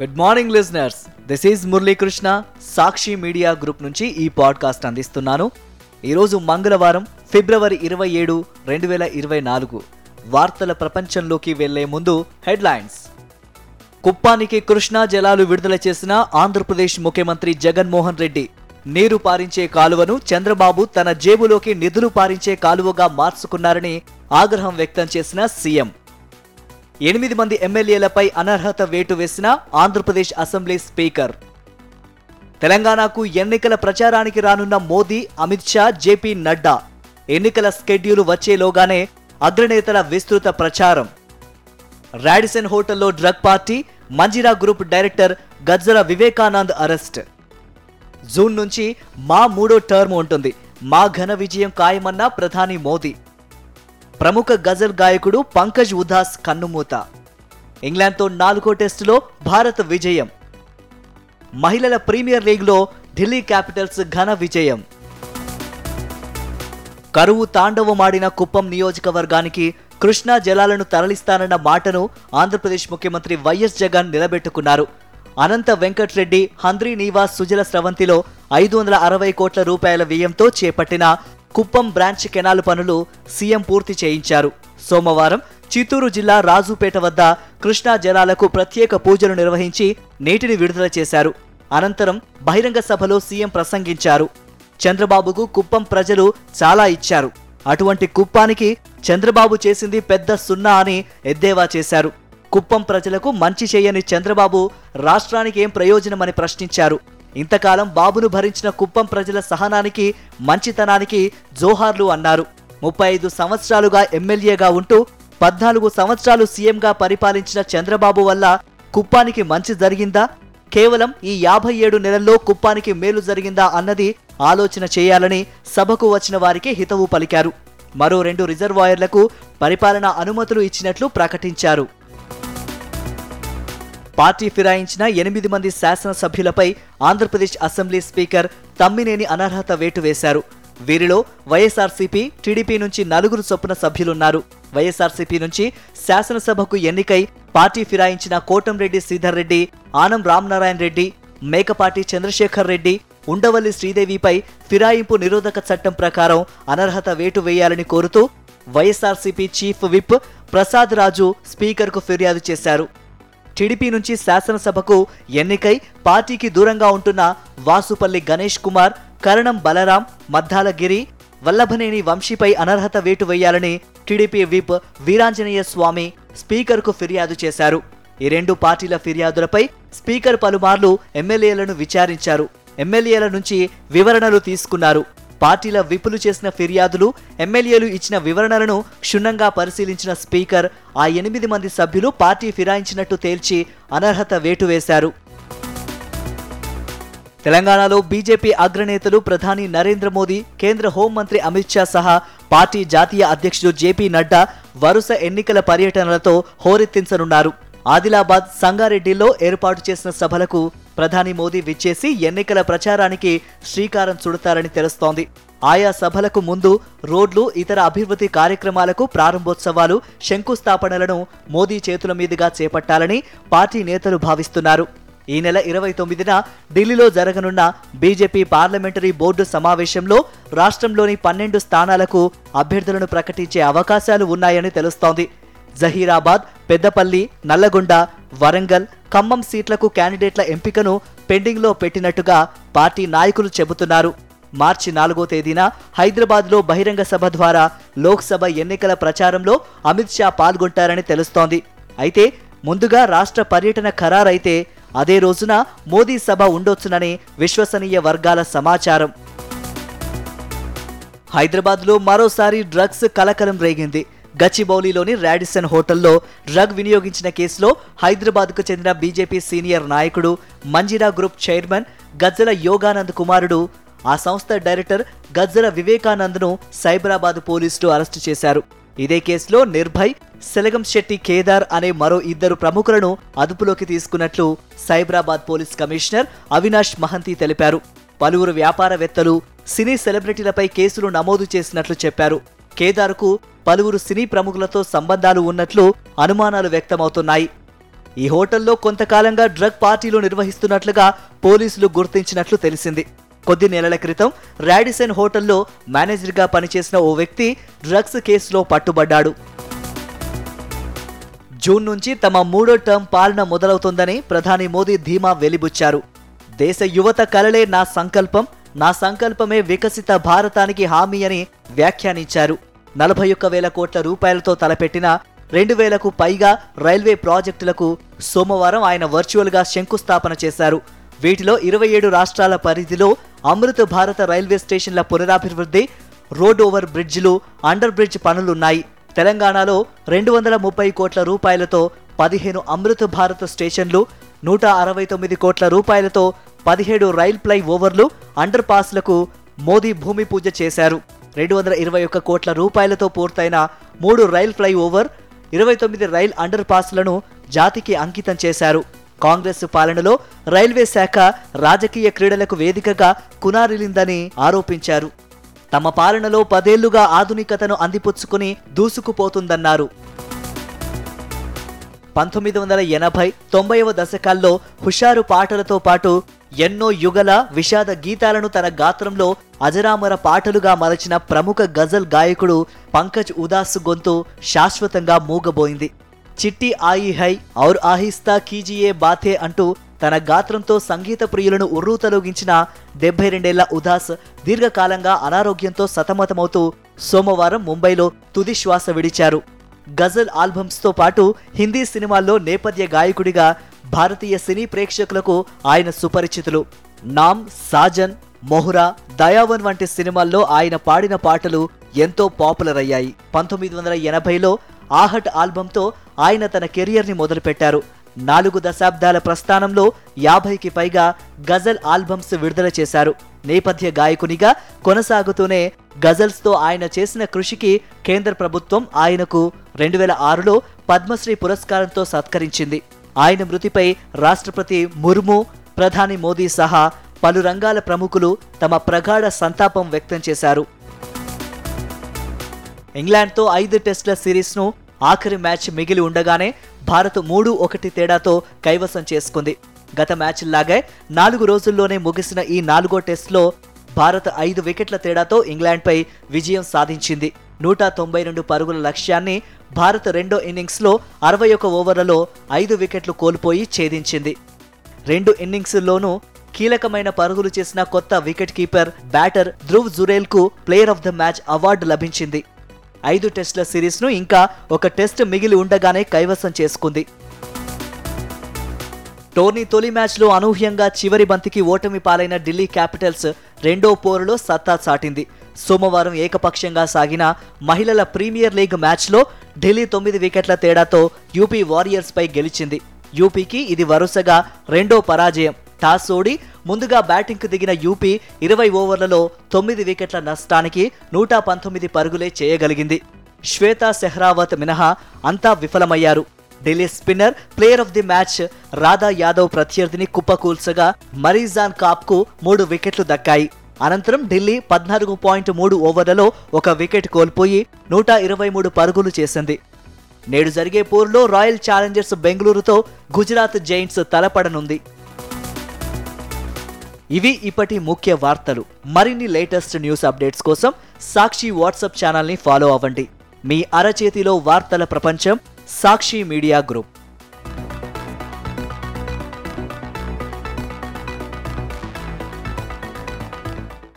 Good morning listeners this is Muralikrishna Sakshi media group నుంచి ఈ podcast అందిస్తున్నాను. ఈరోజు మంగళవారం ఫిబ్రవరి ఇరవై ఏడు రెండు వేల ఇరవై నాలుగు వార్తల ప్రపంచంలోకి వెళ్ళే ముందు హెడ్లైన్స్. కుప్పానికి కృష్ణా జలాలు విడుదల చేసిన ఆంధ్రప్రదేశ్ ముఖ్యమంత్రి జగన్మోహన్ రెడ్డి నీరు పారించే కాలువను చంద్రబాబు తన జేబులోకి నిధులు పారించే కాలువగా మార్చుకున్నారని ఆగ్రహం వ్యక్తం చేసిన సీఎం. ఎనిమిది మంది ఎమ్మెల్యేలపై అనర్హత వేటు వేసిన ఆంధ్రప్రదేశ్ అసెంబ్లీ స్పీకర్. తెలంగాణకు ఎన్నికల ప్రచారానికి రానున్న మోదీ అమిత్ షా జేపీ నడ్డా ఎన్నికల స్కెడ్యూల్ వచ్చేలోగానే అగ్రనేతల విస్తృత ప్రచారం. రాడిసన్ హోటల్లో drug party Manjira group director Gajjala Vivekanand arrest. June నుంచి మా మూడో టర్మ్ ఉంటుంది. మా ఘన విజయం ఖాయమన్న ప్రధాని మోదీ. ప్రముఖ గజల్ గాయకుడు పంకజ్ ఉదాస్ కన్నుమూత. ఇంగ్లాండ్తో నాలుగో టెస్టులో భారత్ విజయం. మహిళల ప్రీమియర్ లీగ్లో ఢిల్లీ క్యాపిటల్స్ ఘన విజయం. కరువు తాండవమాడిన కుప్పం నియోజకవర్గానికి కృష్ణా జలాలను తరలిస్తానన్న మాటను ఆంధ్రప్రదేశ్ ముఖ్యమంత్రి వైఎస్ జగన్ నిలబెట్టుకున్నారు. అనంత వెంకట్రెడ్డి హంద్రీ నీవాస్ సుజల స్రవంతిలో ఐదు వందల అరవై కోట్ల రూపాయల వ్యయంతో చేపట్టిన కుప్పం బ్రాంచ్ కెనాల్ పనులు సీఎం పూర్తి చేయించారు. సోమవారం చిత్తూరు జిల్లా రాజుపేట వద్ద కృష్ణా జలాలకు ప్రత్యేక పూజలు నిర్వహించి నీటిని విడుదల చేశారు. అనంతరం బహిరంగ సభలో సీఎం ప్రసంగించారు. చంద్రబాబుకు కుప్పం ప్రజలు చాలా ఇచ్చారు. అటువంటి కుప్పానికి చంద్రబాబు చేసింది పెద్ద సున్నా అని ఎద్దేవా చేశారు. కుప్పం ప్రజలకు మంచి చేయని చంద్రబాబు రాష్ట్రానికి ఏం ప్రయోజనమని ప్రశ్నించారు. ఇంతకాలం బాబును భరించిన కుప్పం ప్రజల సహనానికి మంచితనానికి జోహార్లు అన్నారు. ముప్పై ఐదు సంవత్సరాలుగా ఎమ్మెల్యేగా ఉంటూ పద్నాలుగు సంవత్సరాలు సీఎంగా పరిపాలించిన చంద్రబాబు వల్ల కుప్పానికి మంచి జరిగిందా? కేవలం ఈ యాభై ఏడు నెలల్లో కుప్పానికి మేలు జరిగిందా అన్నది ఆలోచన చేయాలని సభకు వచ్చిన వారికి హితవు పలికారు. మరో రెండు రిజర్వాయర్లకు పరిపాలన అనుమతులు ఇచ్చినట్లు ప్రకటించారు. పార్టీ ఫిరాయించిన ఎనిమిది మంది శాసనసభ్యులపై ఆంధ్రప్రదేశ్ అసెంబ్లీ స్పీకర్ తమ్మినేని అనర్హత వేటు వేశారు. వీరిలో వైఎస్ఆర్సీపీ టీడీపీ నుంచి నలుగురు చొప్పున సభ్యులున్నారు. వైఎస్ఆర్సీపీ నుంచి శాసనసభకు ఎన్నికై పార్టీ ఫిరాయించిన కోటంరెడ్డి శ్రీధర్ రెడ్డి ఆనం రామనారాయణ రెడ్డి మేకపాటి చంద్రశేఖర్ రెడ్డి ఉండవల్లి శ్రీదేవిపై ఫిరాయింపు నిరోధక చట్టం ప్రకారం అనర్హత వేటు వేయాలని కోరుతూ YSRCP chief whip Prasad Raju స్పీకర్కు ఫిర్యాదు చేశారు. టీడీపీ నుంచి శాసనసభకు ఎన్నికై పార్టీకి దూరంగా ఉంటున్న వాసుపల్లి గణేష్ కుమార్ కరణం బలరాం మద్దాలగిరి వల్లభనేని వంశీపై అనర్హత వేటు వేయాలని టీడీపీ విప్ వీరాంజనేయ స్వామి స్పీకర్కు ఫిర్యాదు చేశారు. ఈ రెండు పార్టీల ఫిర్యాదులపై స్పీకర్ పలుమార్లు ఎమ్మెల్యేలను విచారించారు. ఎమ్మెల్యేల నుంచి వివరణలు తీసుకున్నారు. పార్టీల విపులు చేసిన ఫిర్యాదులు ఎమ్మెల్యేలు ఇచ్చిన వివరణలను క్షుణ్ణంగా పరిశీలించిన స్పీకర్ ఆ ఎనిమిది మంది సభ్యులు పార్టీ ఫిరాయించినట్టు తేల్చి అనర్హత వేటు వేశారు. తెలంగాణలో బీజేపీ అగ్రనేతలు ప్రధాని నరేంద్ర మోదీ కేంద్ర హోంమంత్రి అమిత్ షా సహా పార్టీ జాతీయ అధ్యక్షుడు జేపీ నడ్డా వరుస ఎన్నికల పర్యటనలతో హోరెత్తించనున్నారు. ఆదిలాబాద్ సంగారెడ్డిలో ఏర్పాటు చేసిన సభలకు ప్రధాని మోదీ విచ్చేసి ఎన్నికల ప్రచారానికి శ్రీకారం చుడతారని తెలుస్తోంది. ఆయా సభలకు ముందు రోడ్లు ఇతర అభివృద్ధి కార్యక్రమాలకు ప్రారంభోత్సవాలు శంకుస్థాపనలను మోదీ చేతుల మీదుగా చేపట్టాలని పార్టీ నేతలు భావిస్తున్నారు. ఈ నెల ఇరవై తొమ్మిదిన ఢిల్లీలో జరగనున్న బీజేపీ పార్లమెంటరీ బోర్డు సమావేశంలో రాష్ట్రంలోని పన్నెండు స్థానాలకు అభ్యర్థులను ప్రకటించే అవకాశాలు ఉన్నాయని తెలుస్తోంది. జహీరాబాద్ పెద్దపల్లి నల్లగొండ వరంగల్ ఖమ్మం సీట్లకు క్యాండిడేట్ల ఎంపికను పెండింగ్లో పెట్టినట్టుగా పార్టీ నాయకులు చెబుతున్నారు. మార్చి నాలుగో తేదీన హైదరాబాద్లో బహిరంగ సభ ద్వారా లోక్సభ ఎన్నికల ప్రచారంలో అమిత్ షా పాల్గొంటారని తెలుస్తోంది. అయితే ముందుగా రాష్ట్ర పర్యటన ఖరారైతే అదే రోజున మోదీ సభ ఉండొచ్చునని విశ్వసనీయ వర్గాల సమాచారం. హైదరాబాద్లో మరోసారి డ్రగ్స్ కలకలం రేగింది. గచ్చిబౌలిలోని రాడిసన్ హోటల్లో డ్రగ్ వినియోగించిన కేసులో హైదరాబాద్కు చెందిన బీజేపీ సీనియర్ నాయకుడు మంజిరా గ్రూప్ చైర్మన్ గజ్జల యోగానంద్ కుమారుడు ఆ సంస్థ డైరెక్టర్ గజ్జల వివేకానంద్ను సైబరాబాద్ పోలీసులు అరెస్టు చేశారు. ఇదే కేసులో నిర్భయ్ సెలగం శెట్టి కేదార్ అనే మరో ఇద్దరు ప్రముఖులను అదుపులోకి తీసుకున్నట్లు సైబరాబాద్ పోలీస్ కమిషనర్ అవినాష్ మహంతి తెలిపారు. పలువురు వ్యాపారవేత్తలు సినీ సెలబ్రిటీలపై కేసులు నమోదు చేసినట్లు చెప్పారు. కేదార్కు పలువురు సినీ ప్రముఖులతో సంబంధాలు ఉన్నట్లు అనుమానాలు వ్యక్తమవుతున్నాయి. ఈ హోటల్లో కొంతకాలంగా డ్రగ్ పార్టీలు నిర్వహిస్తున్నట్లుగా పోలీసులు గుర్తించినట్లు తెలిసింది. కొద్ది నెలల క్రితం రాడిసన్ హోటల్లో మేనేజర్గా పనిచేసిన ఓ వ్యక్తి డ్రగ్స్ కేసులో పట్టుబడ్డాడు. జూన్ నుంచి తమ మూడో టర్మ్ పాలన మొదలవుతుందని ప్రధాని మోదీ ధీమా వెలిబుచ్చారు. దేశ యువత కలలే నా సంకల్పం నా సంకల్పమే వికసిత భారతానికి హామీ అని వ్యాఖ్యానించారు. నలభై ఒక్క వేల కోట్ల రూపాయలతో తలపెట్టిన రెండు వేలకు పైగా రైల్వే ప్రాజెక్టులకు సోమవారం ఆయన వర్చువల్గా శంకుస్థాపన చేశారు. వీటిలో ఇరవై ఏడు రాష్ట్రాల పరిధిలో అమృత భారత రైల్వే స్టేషన్ల పునరాభివృద్ధి రోడ్ ఓవర్ బ్రిడ్జిలు అండర్ బ్రిడ్జ్ పనులున్నాయి. తెలంగాణలో రెండు వందల ముప్పై కోట్ల రూపాయలతో పదిహేను అమృత భారత స్టేషన్లు నూట అరవై తొమ్మిది కోట్ల రూపాయలతో పదిహేడు రైల్ ఫ్లై ఓవర్లు అండర్ పాస్లకు మోదీ భూమి పూజ చేశారు. రెండు వందల ఇరవై ఒక్క కోట్ల రూపాయలతో పూర్తయిన మూడు రైల్ ఫ్లై ఓవర్ ఇరవై తొమ్మిది రైల్ అండర్ పాస్లను జాతికి అంకితం చేశారు. కాంగ్రెస్ పాలనలో రైల్వే శాఖ రాజకీయ క్రీడలకు వేదికగా కునారిలిందని ఆరోపించారు. తమ పాలనలో పదేళ్ళుగా ఆధునికతను అందిపుచ్చుకుని దూసుకుపోతుందన్నారు. పంతొమ్మిది వందల ఎనభై తొంభైవ దశకాల్లో హుషారు పాటలతో పాటు ఎన్నో యుగల విషాద గీతాలను తన గాత్రంలో అజరామర పాటలుగా మలచిన ప్రముఖ గజల్ గాయకుడు పంకజ్ ఉదాస్ గొంతు శాశ్వతంగా మూగబోయింది. చిట్టి ఆయి హై ఔర్ ఆహిస్తా కీజియే బాతే అంటూ తన గాత్రంతో సంగీత ప్రియులను ఉర్రూతలొగించిన డెబ్బై రెండేళ్ళ ఉదాస్ దీర్ఘకాలంగా అనారోగ్యంతో సతమతమవుతూ సోమవారం ముంబైలో తుది శ్వాస విడిచారు. గజల్ ఆల్బమ్స్తో పాటు హిందీ సినిమాల్లో నేపథ్య గాయకుడిగా భారతీయ సినీ ప్రేక్షకులకు ఆయన సుపరిచితులు. నామ్ సాజన్ మొహురా దయావన్ వంటి సినిమాల్లో ఆయన పాడిన పాటలు ఎంతో పాపులర్ అయ్యాయి. పంతొమ్మిది వందల ఎనభైలో ఆహట్ ఆల్బంతో ఆయన తన కెరియర్ని మొదలుపెట్టారు. నాలుగు దశాబ్దాల ప్రస్థానంలో యాభైకి పైగా గజల్ ఆల్బమ్స్ విడుదల చేశారు. నేపథ్య గాయకునిగా కొనసాగుతూనే గజల్స్తో ఆయన చేసిన కృషికి కేంద్ర ప్రభుత్వం ఆయనకు రెండు వేల ఆరులో పద్మశ్రీ పురస్కారంతో సత్కరించింది. ఆయన మృతిపై రాష్ట్రపతి ముర్ము ప్రధాని మోదీ సహా పలు రంగాల ప్రముఖులు తమ ప్రగాఢ సంతాపం వ్యక్తం చేశారు. ఇంగ్లాండ్తో ఐదు టెస్టుల సిరీస్ను ఆఖరి మ్యాచ్ మిగిలి ఉండగానే భారత్ మూడు ఒకటి తేడాతో కైవసం చేసుకుంది. గత మ్యాచ్లాగే నాలుగు రోజుల్లోనే ముగిసిన ఈ నాలుగో టెస్టులో భారత్ ఐదు వికెట్ల తేడాతో ఇంగ్లాండ్పై విజయం సాధించింది. నూట తొంభై రెండు పరుగుల లక్ష్యాన్ని భారత్ రెండో ఇన్నింగ్స్లో అరవై ఒక ఓవర్లలో ఐదు వికెట్లు కోల్పోయి ఛేదించింది. రెండు ఇన్నింగ్స్లోనూ కీలకమైన పరుగులు చేసిన కొత్త wicket keeper batter Dhruv జురేల్కు player of the match award లభించింది. ఐదు టెస్టుల సిరీస్ను ఇంకా ఒక టెస్ట్ మిగిలి ఉండగానే కైవసం చేసుకుంది. టోర్నీ తొలి మ్యాచ్లో అనూహ్యంగా చివరి బంతికి ఓటమి పాలైన ఢిల్లీ క్యాపిటల్స్ రెండో పోరులో సత్తా చాటింది. సోమవారం ఏకపక్షంగా సాగిన మహిళల ప్రీమియర్ లీగ్ మ్యాచ్లో ఢిల్లీ తొమ్మిది వికెట్ల తేడాతో యూపీ వారియర్స్పై గెలిచింది. యూపీకి ఇది వరుసగా రెండో పరాజయం. టాస్ ఓడి ముందుగా బ్యాటింగ్కు దిగిన యూపీ ఇరవై ఓవర్లలో తొమ్మిది వికెట్ల నష్టానికి నూట పంతొమ్మిది పరుగులే చేయగలిగింది. శ్వేతా సెహ్రావత్ మినహా అంతా విఫలమయ్యారు. Delhi spinner player of the match Radha Yadav ప్రత్యర్థిని కుప్పకూల్చగా మరీజాన్ కాప్కు మూడు వికెట్లు దక్కాయి. అనంతరం ఢిల్లీ పద్నాలుగు పాయింట్ మూడు ఓవర్లలో ఒక వికెట్ కోల్పోయి నూట ఇరవై మూడు పరుగులు చేసింది. నేడు జరిగే పోరులో రాయల్ ఛాలెంజర్స్ బెంగళూరుతో గుజరాత్ జైంట్స్ తలపడనుంది. ఇవి ఇప్పటి ముఖ్య వార్తలు. మరిన్ని లేటెస్ట్ న్యూస్ అప్డేట్స్ కోసం సాక్షి వాట్సాప్ ఛానల్ని ఫాలో అవ్వండి. మీ అరచేతిలో వార్తల ప్రపంచం సాక్షి మీడియా గ్రూప్